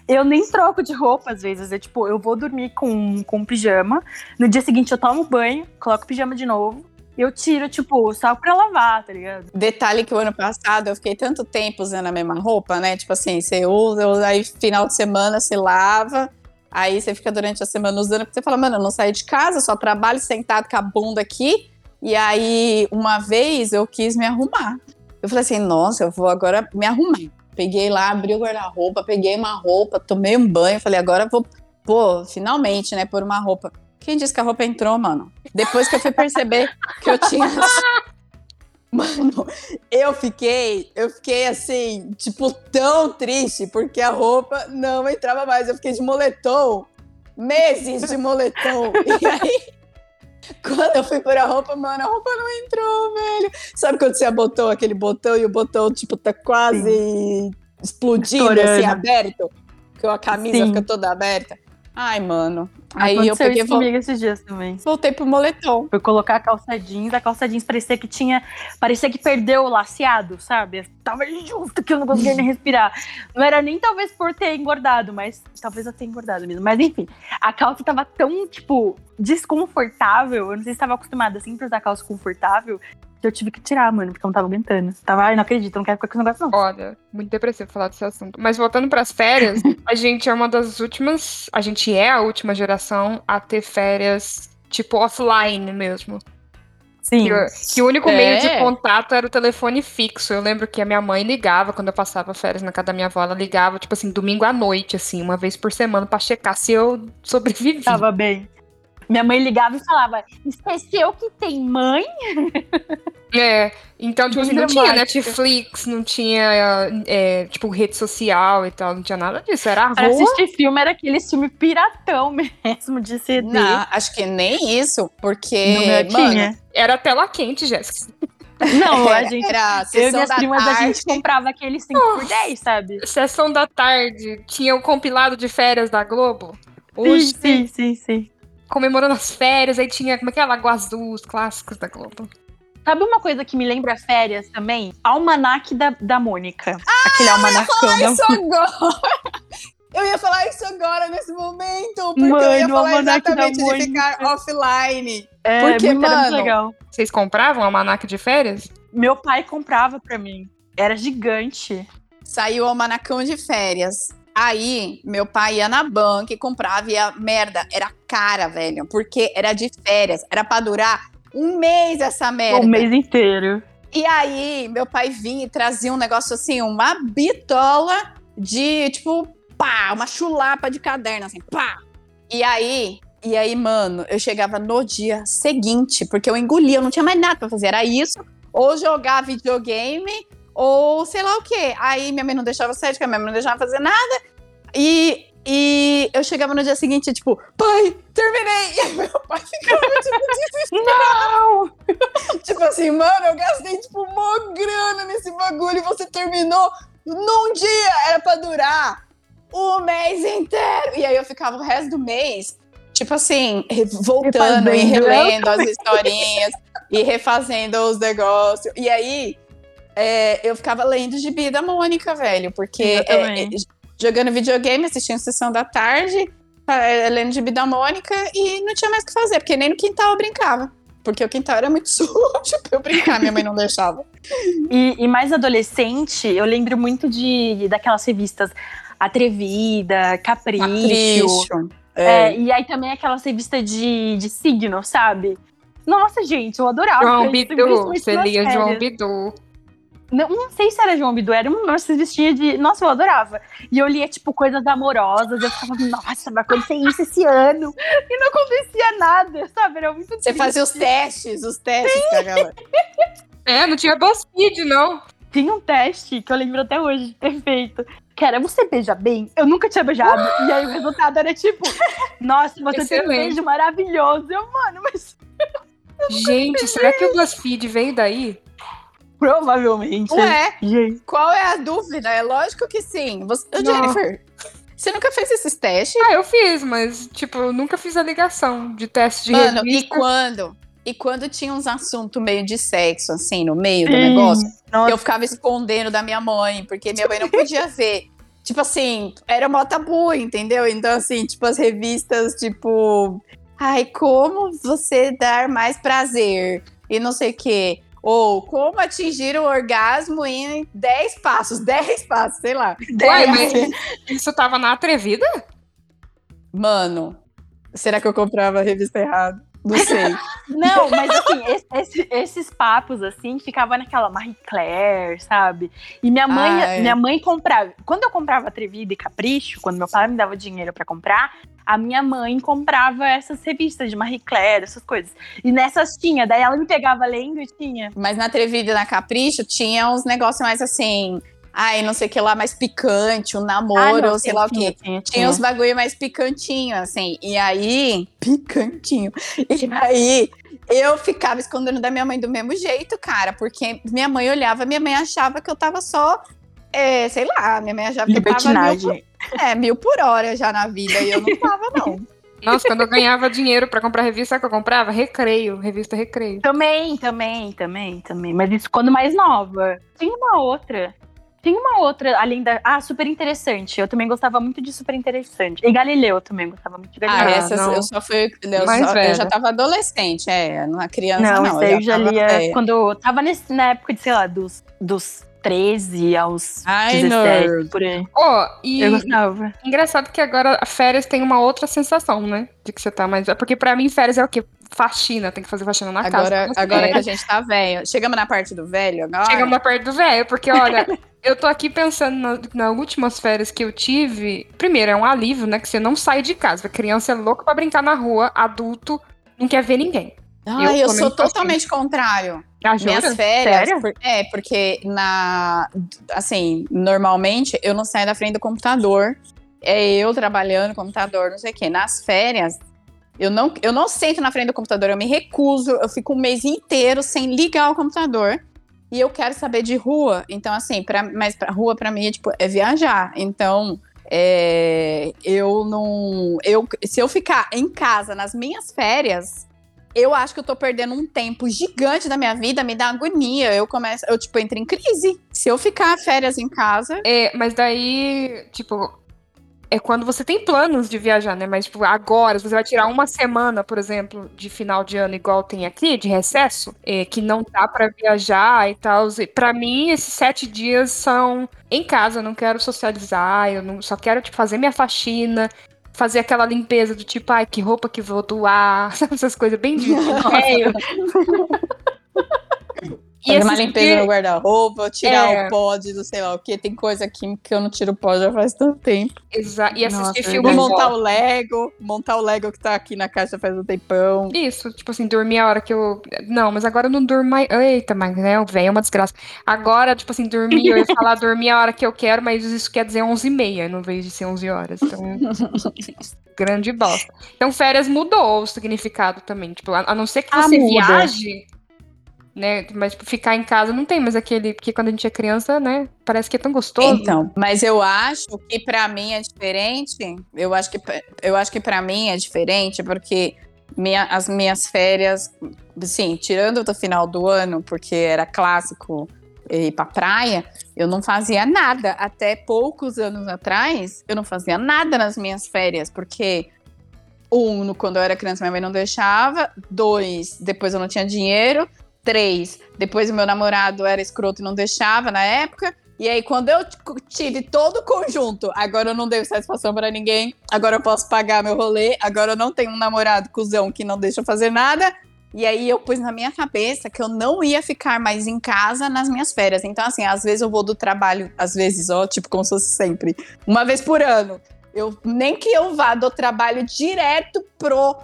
Eu nem troco de roupa às vezes. É tipo, eu vou dormir com, com pijama. No dia seguinte eu tomo banho, coloco o pijama de novo. E eu tiro, tipo, só pra lavar, tá ligado? Detalhe que o ano passado eu fiquei tanto tempo usando a mesma roupa, né? Tipo assim, você usa, usa, aí final de semana você lava, aí você fica durante a semana usando, porque você fala, mano, eu não saí de casa, só trabalho sentado com a bunda aqui. E aí, uma vez eu quis me arrumar. Eu falei assim, nossa, eu vou agora me arrumar. Peguei lá, abri o guarda-roupa, peguei uma roupa, tomei um banho, falei, agora vou, pô, finalmente, né, pôr uma roupa. Quem disse que a roupa entrou, mano? Depois que eu fui perceber que eu tinha. Mano, eu fiquei, eu fiquei assim, tipo, tão triste, porque a roupa não entrava mais. Eu fiquei de moletom, meses de moletom. E aí, quando eu fui pôr a roupa, mano, a roupa não entrou, velho. Sabe quando você abotou aquele botão e o botão, tipo, tá quase explodindo, assim, Estourando. aberto? Que a camisa Sim. fica toda aberta. Ai, mano, Aí eu Aconteceu peguei e isso comigo esses dias também. voltei pro moletom. Foi colocar a calça jeans, a calça jeans parecia que tinha. Parecia que perdeu o laceado, sabe? Tava justo que eu não conseguia nem respirar. Não era nem talvez por ter engordado, mas talvez eu tenha engordado mesmo. Mas enfim, a calça tava tão, tipo, desconfortável. Eu não sei se tava acostumada sempre a usar calça confortável. Que eu tive que tirar, mano, porque eu não tava aguentando. Tava, ai, não acredito, não quero ficar com esse negócio, não. Olha, muito depressivo falar desse assunto. Mas voltando pras férias, a gente é uma das últimas. A gente é a última geração a ter férias, tipo, offline mesmo. Sim. Que, o- que o único É. meio de contato era o telefone fixo. Eu lembro que a minha mãe ligava quando eu passava férias na casa da minha avó. Ela ligava, tipo assim, domingo à noite, assim, uma vez por semana, pra checar se eu sobrevivi. Tava bem. Minha mãe ligava e falava: esqueceu que tem mãe? É, então, tipo assim, não tinha. Netflix, não tinha, é, tipo, rede social e tal, não tinha nada disso. Era rua. assistir filme era aquele filme piratão mesmo, de CD. Não, acho que nem isso, porque. Meu mano, tinha. Era tela quente, Jéssica. Não, a gente. era a Eu e sessão minhas da primas, tarde. a gente comprava aquele 5x10, sabe? Sessão da tarde, tinha o compilado de férias da Globo. Hoje, Sim, sim, sim, sim. Comemorando as férias, aí tinha, como é que é? Lagoa Azul, os clássicos da Globo. Sabe uma coisa que me lembra férias também? Almanac da, da Mônica. Aquele almanacão da Isso agora! Eu ia falar isso agora, nesse momento, porque eu Mano, ia o falar exatamente de Mônica. ficar offline. É, Porque, muito, era muito mano, legal. Vocês compravam almanac de férias? Meu pai comprava pra mim. Era gigante. Saiu o almanacão de férias. Aí, meu pai ia na banca e comprava e a merda era cara, velho. Porque era de férias. Era pra durar um mês essa merda. O mês inteiro. E aí, meu pai vinha e trazia um negócio assim, uma bitola de, tipo, pá, uma chulapa de caderno, assim, pá. E aí, e aí, mano, eu chegava no dia seguinte, porque eu engolia, eu não tinha mais nada pra fazer. Era isso, ou jogar videogame, ou sei lá o quê. Aí minha mãe não deixava sair, minha mãe não deixava fazer nada. E, e eu chegava no dia seguinte, tipo, pai, terminei! E meu pai ficava, tipo, Não! Tipo assim, mano, eu gastei, tipo, mó grana nesse bagulho e você terminou num dia. Era pra durar o mês inteiro. E aí eu ficava o resto do mês, tipo assim, voltando e Refazendo. relendo as historinhas e refazendo os negócios. E aí é, eu ficava lendo gibi da Mônica, velho, porque Eu é, é, jogando videogame, assistindo sessão da tarde, é, lendo gibi da Mônica e não tinha mais o que fazer, porque nem no quintal eu brincava. Porque o quintal era muito sujo pra eu brincar, minha mãe não deixava. E, e mais adolescente, eu lembro muito de daquelas revistas Atrevida, Capricho. Capricho. É, É. e aí também aquelas revistas de, de signo, sabe? Nossa, gente, eu adorava. João Bidu, você lia João. Bidu. Não, não sei se era João Bidu, era uma revistinha de. Nossa, eu adorava. E eu lia, tipo, coisas amorosas. Eu ficava, nossa, vai acontecer isso esse ano. E não acontecia nada, sabe? Era muito Você triste. fazia os testes, os testes a galera. É, não tinha BuzzFeed, não. Tinha um teste que eu lembro até hoje de ter feito. Que era, você beija bem? Eu nunca tinha beijado. e aí o resultado era tipo, nossa, você tem um Excelente. beijo maravilhoso. Eu, mano, mas Gente, será que o BuzzFeed veio daí? provavelmente. Ué, Gente, qual é a dúvida? É lógico que sim. Você. Jennifer, você nunca fez esses testes? Ah, eu fiz, mas, tipo, eu nunca fiz a ligação de teste de Mano, e revista. quando? E quando tinha uns assuntos meio de sexo, assim, no meio do negócio, Nossa, eu ficava escondendo da minha mãe, porque minha mãe não podia ver. Tipo assim, era mó tabu, entendeu? Então, assim, tipo, as revistas, tipo. Ai, como você dar mais prazer? E não sei o quê. Ou como atingir o orgasmo em 10 passos, 10 passos, sei lá. Ué, Aí, mas isso tava na Atrevida? Mano, será que eu comprava a revista errada? Não sei. Não, mas assim, esse- esse- esses papos assim, ficava naquela Marie Claire, sabe? E minha mãe, minha mãe comprava. Quando eu comprava Atrevida e Capricho, quando meu pai me dava dinheiro pra comprar, a minha mãe comprava essas revistas de Marie Claire, essas coisas. E nessas tinha, daí ela me pegava lendo e tinha. Mas na Atrevida e na Capricho tinha uns negócios mais assim. Ai, não sei o que lá, mais picante, um namoro, Ah, não, ou sei tinha, lá o tinha, quê. Tinha, Tinha uns bagulho mais picantinho, assim. E aí. Picantinho. E aí. Eu ficava escondendo da minha mãe do mesmo jeito, cara. Porque minha mãe olhava, minha mãe achava que eu tava só. é, sei lá, minha mãe achava que eu tava mil por, é, mil por hora já na vida. E eu não tava, não. Nossa, quando eu ganhava dinheiro pra comprar revista, sabe o que eu comprava? Recreio, revista Recreio. Também, também, também, também. Mas isso quando mais nova. Tem uma outra. Tem uma outra, além da. Ah, super interessante. Eu também gostava muito de super interessante. E Galileu também gostava muito de Ah, Galileu. essa não. eu só fui. Eu, Mais só- eu já tava adolescente, é. Não é criança, não, não. isso aí eu já tava lia velha. quando eu tava nesse, na época de, sei lá, dos, dos 13 aos Ai, 17, nerd. por aí. Ó, e Eu gostava. engraçado que agora a férias tem uma outra sensação, né? De que você tá mais. Porque pra mim, férias é o quê? Faxina, tem que fazer faxina na casa. Agora, Nossa, agora é. que a gente tá velho. Chegamos na parte do velho agora. Chegamos perto do velho, porque olha, eu tô aqui pensando na- nas últimas férias que eu tive. Primeiro, é um alívio, né? Que você não sai de casa. A criança é louca pra brincar na rua, adulto não quer ver ninguém. Ai, eu eu, sou tô assim. totalmente contrário. Ah, Minhas férias. Sério? por- é, porque na. Assim, normalmente eu não saio da frente do computador. É eu trabalhando no computador, não sei o quê. Nas férias, eu não, eu não sento na frente do computador, eu me recuso. Eu fico um mês inteiro sem ligar o computador. E eu quero saber de rua. Então, assim, pra, mas pra rua, pra mim, é, tipo, é viajar. Então. é, eu não. Eu, se eu ficar em casa nas minhas férias, eu acho que eu tô perdendo um tempo gigante da minha vida, me dá agonia. Eu começo, eu tipo entro em crise. Se eu ficar férias em casa, É, mas daí, tipo, é quando você tem planos de viajar, né? Mas, tipo, agora, se você vai tirar uma semana, por exemplo, de final de ano, igual tem aqui, de recesso, é, que não dá pra viajar e tal. Pra mim, esses sete dias são em casa, eu não quero socializar, eu não, só quero, tipo, fazer minha faxina. Fazer aquela limpeza do tipo, ai, que roupa que vou doar, sabe? Essas coisas bem de velho. E fazer uma limpeza dias- no guarda-roupa, tirar É. o pó de do sei lá o que. Tem coisa aqui que eu não tiro o pó já faz tanto tempo. Exa e assistir Nossa, filme montar o Lego, montar o Lego que tá aqui na caixa faz um tempão. Isso, tipo assim, dormir a hora que eu. Não, mas agora eu não durmo mais. Eita, mas né, o velho é uma desgraça. Agora, tipo assim, dormir, eu ia falar dormir a hora que eu quero, mas isso quer dizer 11h30, no vez de ser 11 horas. Então. grande bosta. Então, férias mudou o significado também. Tipo, a, não ser que Ah, você muda. viaje, né? Mas tipo, ficar em casa não tem mais aquele. Porque quando a gente é criança, né? Parece que é tão gostoso. Então, mas eu acho que pra mim é diferente. Eu acho que eu acho que para mim é diferente porque minha- as minhas férias, sim, tirando do final do ano, porque era clássico ir pra praia, eu não fazia nada até poucos anos atrás. Eu não fazia nada nas minhas férias porque um, quando eu era criança, minha mãe não deixava. Dois, depois eu não tinha dinheiro. Três, depois o meu namorado era escroto e não deixava na época. E aí, quando eu tive todo o conjunto, agora eu não devo satisfação pra ninguém, agora eu posso pagar meu rolê, agora eu não tenho um namorado cuzão que não deixa eu fazer nada. E aí eu pus na minha cabeça que eu não ia ficar mais em casa nas minhas férias. Então, assim, às vezes eu vou do trabalho, às vezes, ó, tipo, como se fosse sempre, uma vez por ano. Eu, nem que eu vá do trabalho direto pro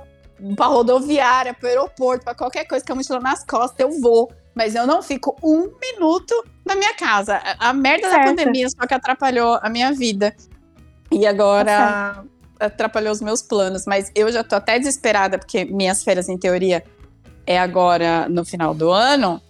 pra rodoviária, pro aeroporto, pra qualquer coisa que eu mochila nas costas, eu vou. Mas eu não fico um minuto na minha casa. A, a merda da Certo. pandemia só que atrapalhou a minha vida. E agora atrapalhou os meus planos. Mas eu já tô até desesperada, porque minhas férias, em teoria, é agora no final do ano.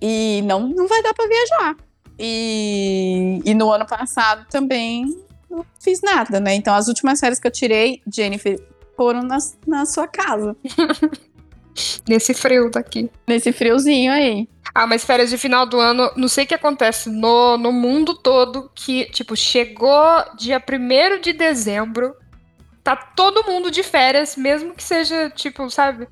E não, não vai dar pra viajar. E, e no ano passado também não fiz nada, né? Então as últimas férias que eu tirei, Jennifer, foram na, na sua casa. Nesse frio daqui. Nesse friozinho aí. Ah, mas férias de final do ano, não sei o que acontece no, no mundo todo, que, tipo, chegou dia 1 de dezembro, tá todo mundo de férias, mesmo que seja, tipo, sabe?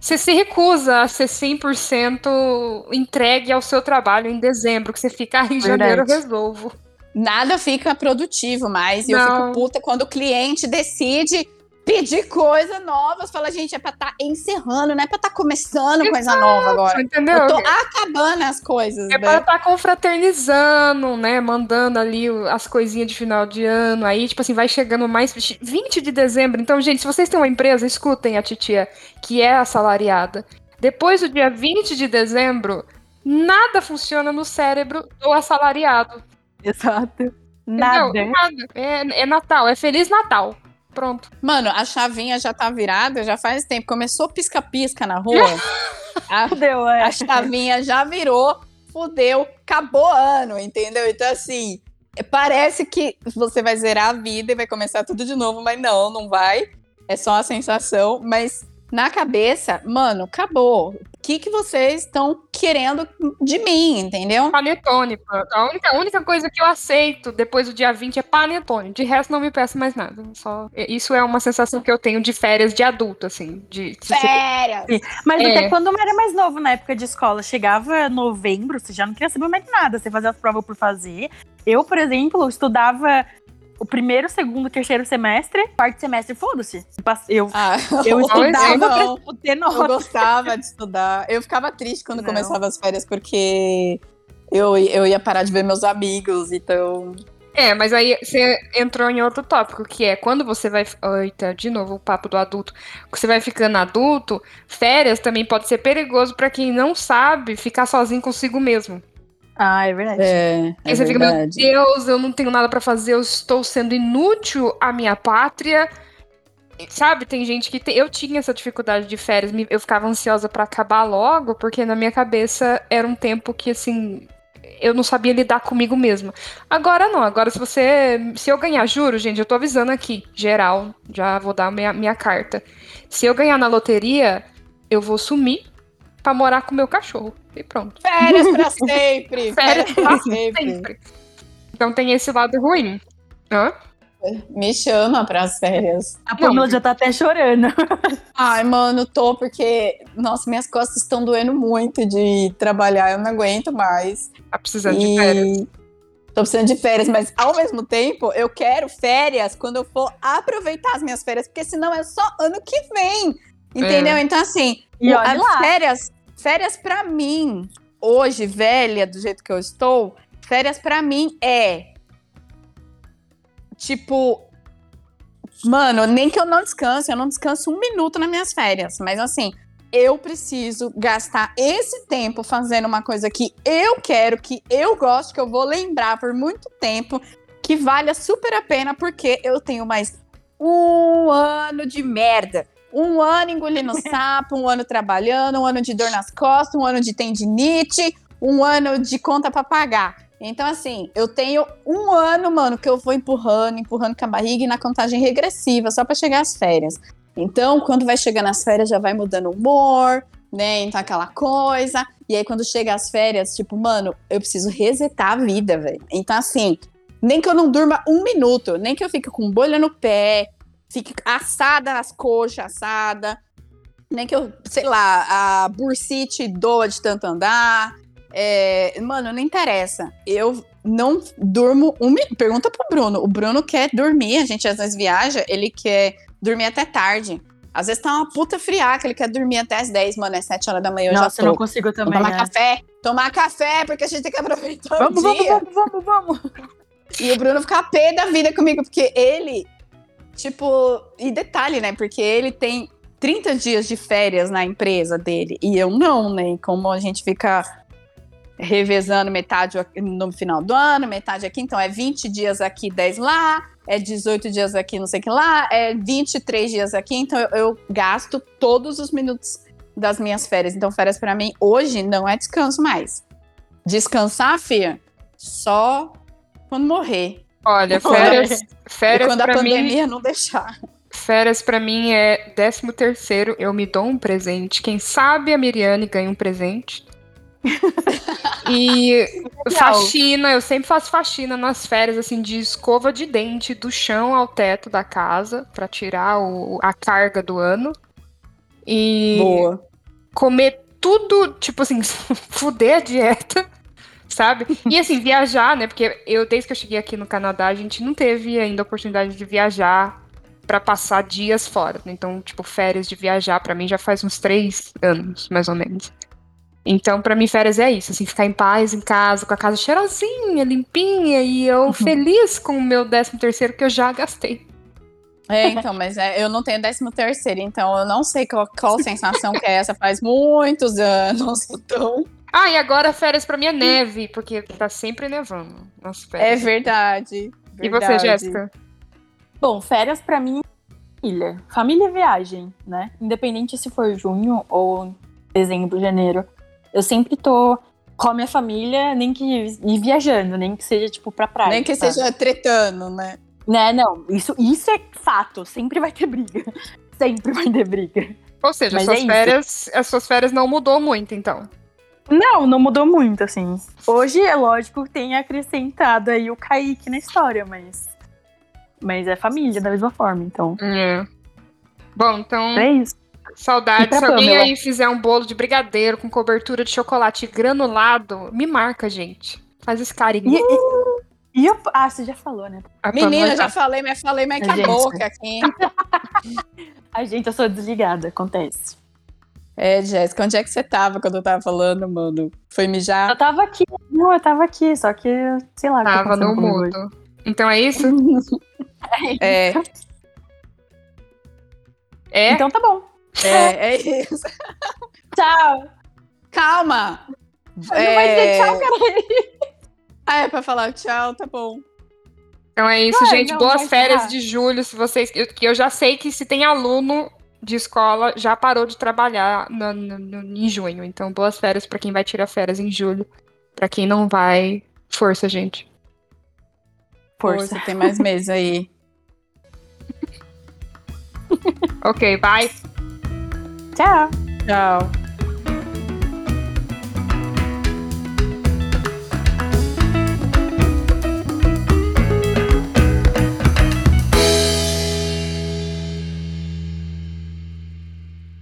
Você se recusa a ser 100% entregue ao seu trabalho em dezembro, que você fica, ah, em janeiro Verdade. resolvo. Nada fica produtivo mais. E eu fico puta quando o cliente decide pedir coisa nova. Você fala, gente, é pra estar encerrando, não é pra estar começando coisa nova agora. Entendeu? Eu tô acabando as coisas. É né? para estar confraternizando, né? Mandando ali as coisinhas de final de ano. Aí, tipo assim, vai chegando mais 20 de dezembro. Então, gente, se vocês têm uma empresa, escutem a titia, que é assalariada. Depois do dia 20 de dezembro, nada funciona no cérebro do assalariado. Exato. Nada. Entendeu? Nada. É, é Natal, é Feliz Natal. Pronto. Mano, a chavinha já tá virada, já faz tempo. Começou pisca-pisca na rua. a, Fudeu, é. a chavinha já virou, fudeu, acabou ano, entendeu? Então, assim, parece que você vai zerar a vida e vai começar tudo de novo, mas não, não vai. é só a sensação, mas na cabeça, mano, acabou. O que, que vocês estão querendo de mim, entendeu? Panetone. A única, a única coisa que eu aceito depois do dia 20 é panetone. De resto, não me peço mais nada. Só... Isso é uma sensação que eu tenho de férias de adulto, assim. De, de Férias! Mas É. até quando eu era mais novo na época de escola, chegava novembro, você já não queria saber mais de nada, você fazia as provas por fazer. Eu, por exemplo, estudava o primeiro, segundo, terceiro semestre, quarto semestre, foda-se. Eu, Ah, eu eu estudava não. pra ter Eu nota. gostava de estudar. Eu ficava triste quando Não. começava as férias, porque eu, eu ia parar de ver meus amigos, então. É, mas aí você entrou em outro tópico, que é quando você vai. Eita, de novo o papo do adulto. Você vai ficando adulto, férias também pode ser perigoso pra quem não sabe ficar sozinho consigo mesmo. Ah, é verdade. É, Aí você fica, meu Deus, eu não tenho nada pra fazer, eu estou sendo inútil à minha pátria. Sabe, tem gente que tem... eu tinha essa dificuldade de férias, eu ficava ansiosa pra acabar logo, porque na minha cabeça era um tempo que assim, eu não sabia lidar comigo mesma. Agora não, agora se você, se eu ganhar, juro, gente, eu tô avisando aqui, geral, já vou dar minha, minha carta. Se eu ganhar na loteria, eu vou sumir pra morar com meu cachorro. E pronto. Férias pra sempre! Férias pra pra sempre! Sempre. Então tem esse lado ruim. Hã? Me chama pras férias. A Pamela já tá até chorando. Ai, mano, tô porque. Nossa, minhas costas estão doendo muito de trabalhar, eu não aguento mais. Tá precisando de férias. E tô precisando de férias, mas ao mesmo tempo eu quero férias quando eu for aproveitar as minhas férias, porque senão é só ano que vem. Entendeu? Então, assim, E olha as lá. férias, férias pra mim, hoje, velha, do jeito que eu estou, férias pra mim é. Tipo. Mano, nem que eu não descanse, eu não descanso um minuto nas minhas férias. Mas assim, eu preciso gastar esse tempo fazendo uma coisa que eu quero, que eu gosto, que eu vou lembrar por muito tempo, que valha super a pena, porque eu tenho mais um ano de merda. Um ano engolindo sapo, um ano trabalhando, um ano de dor nas costas, um ano de tendinite, um ano de conta pra pagar. Então, assim, eu tenho um ano, mano, que eu vou empurrando, empurrando com a barriga e na contagem regressiva, só pra chegar às férias. Então, quando vai chegando as férias, já vai mudando o humor, né? Então, aquela coisa. E aí, quando chega as férias, tipo, mano, eu preciso resetar a vida, velho. Então, assim, nem que eu não durma um minuto, nem que eu fique com bolha no pé, fique assada nas coxas, assada, nem que eu, sei lá, a bursite doa de tanto andar. É, mano, não interessa. Eu não durmo um minuto. Pergunta pro Bruno. O Bruno quer dormir, a gente às vezes viaja, ele quer dormir até tarde. Às vezes tá uma puta friaca, ele quer dormir até as 10, mano, é 7 horas da manhã, eu Nossa, já eu tô. não consigo Vou também. tomar né? café, tomar café, porque a gente tem que aproveitar Vamos, o vamos, dia. vamos, vamos, vamos. E o Bruno fica pé da vida comigo, porque ele, tipo, e detalhe, né? Porque ele tem 30 dias de férias na empresa dele, e eu não, né? E como a gente fica revezando metade no final do ano, metade aqui, então é 20 dias aqui, 10 lá, é 18 dias aqui, não sei o que lá, é 23 dias aqui, então eu, eu gasto todos os minutos das minhas férias. Então, férias pra mim hoje não é descanso mais. Descansar, Fia, só quando morrer. Olha, férias, e férias quando a pra mim, pandemia não deixar. férias para mim é 13 terceiro, eu me dou um presente. Quem sabe a Miriane ganha um presente. e faxina, eu sempre faço faxina nas férias, assim, de escova de dente do chão ao teto da casa, pra tirar o- a carga do ano. E Boa. comer tudo, tipo assim, fuder a dieta, sabe? E assim, viajar, né? Porque eu, desde que eu cheguei aqui no Canadá, a gente não teve ainda a oportunidade de viajar pra passar dias fora. né? Então, tipo, férias de viajar, pra mim já faz uns três anos, mais ou menos. Então, pra mim, férias é isso, assim, ficar em paz em casa, com a casa cheirosinha, limpinha, e eu feliz com o meu décimo terceiro que eu já gastei. É, então, mas é, eu não tenho 13 terceiro, então eu não sei qual, qual sensação que é essa faz muitos anos. Então, Ah, e agora férias pra mim é neve, porque tá sempre nevando nas é férias. verdade. E você, verdade. Jéssica? Bom, férias pra mim é família. Família é viagem, né? Independente se for junho ou dezembro, janeiro. Eu sempre tô com a minha família, nem que ir viajando, nem que seja tipo pra praia. Nem que sabe? seja tretando, né? Né, não, isso, isso é fato, sempre vai ter briga. sempre vai ter briga. Ou seja, Mas suas é isso. férias, as suas férias não mudou muito, então. Não, não mudou muito, assim. Hoje é lógico que tem acrescentado aí o Kaique na história, mas. Mas é família da mesma forma, então. É. Bom, então, É isso. Saudades. Se alguém Pamela? aí fizer um bolo de brigadeiro com cobertura de chocolate granulado, me marca, gente. Faz esse carinho. E, e, e eu. Ah, você já falou, né? A Menina, já falei, mas falei, mas com a boca aqui. A gente, eu sou desligada, acontece. É, Jéssica, onde é que você tava quando eu tava falando, mano? Foi mijar? Eu tava aqui. Não, eu tava aqui, só que, sei lá. Tava no mudo. Então é isso? É, É? Então tá bom. é, é isso. Tchau. Calma! Não vai dizer tchau, cara. Ah, é pra falar tchau, tá bom. Então é isso, Vai, gente. não, Boas férias de julho. Se vocês, eu, que eu já sei que se tem aluno de escola já parou de trabalhar no- no- no- em junho. Então, boas férias pra quem vai tirar férias em julho. Pra quem não vai, força, gente. Força. Força, tem mais meses aí. Ok, bye. Tchau. Tchau.